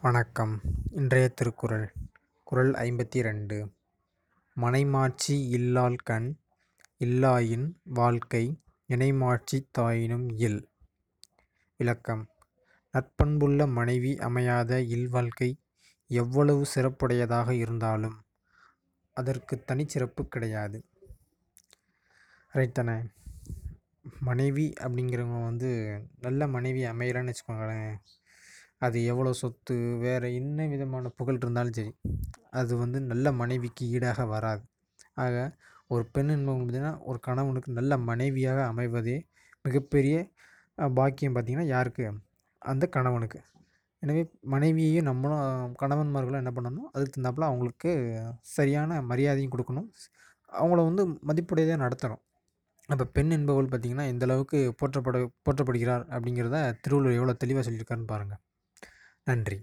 வணக்கம். இன்றைய திருக்குறள் குறள் ஐம்பத்தி ரெண்டு மனைமாட்சி இல்லாள்கண் இல்லாயின் வாழ்க்கை இணைமாட்சி தாயினும் இல் விளக்கம். நற்பண்புள்ள மனைவி அமையாத இல்வாழ்க்கை எவ்வளவு சிறப்புடையதாக இருந்தாலும் அதற்கு தனிச்சிறப்பு கிடையாது. ரைத்தானே மனைவி அப்படிங்கிறவங்க வந்து நல்ல மனைவி அமையலன்னு வச்சுக்கோங்களேன். அது எவ்வளோ சொத்து வேறு என்ன விதமான புகழ் இருந்தாலும் சரி அது வந்து நல்ல மனைவிக்கு ஈடாக வராது. ஆக ஒரு பெண் என்பவங்க பார்த்திங்கன்னா ஒரு கணவனுக்கு நல்ல மனைவியாக அமைவதே மிகப்பெரிய பாக்கியம் பார்த்திங்கன்னா யாருக்கு? அந்த கணவனுக்கு. எனவே மனைவியையும் நம்மளும் கணவன்மார்களும் என்ன பண்ணணும்? அதுக்கு தகுந்தாப்புல அவங்களுக்கு சரியான மரியாதையும் கொடுக்கணும். அவங்கள வந்து மதிப்புடையதாக நடத்தணும். அப்போ பெண் என்பவள் பார்த்திங்கன்னா எந்தளவுக்கு போற்றப்பட போற்றப்படுகிறார் அப்படிங்கிறத திருவள்ளுவர் எவ்வளோ தெளிவாக சொல்லியிருக்காருன்னு பாருங்கள் நன்றி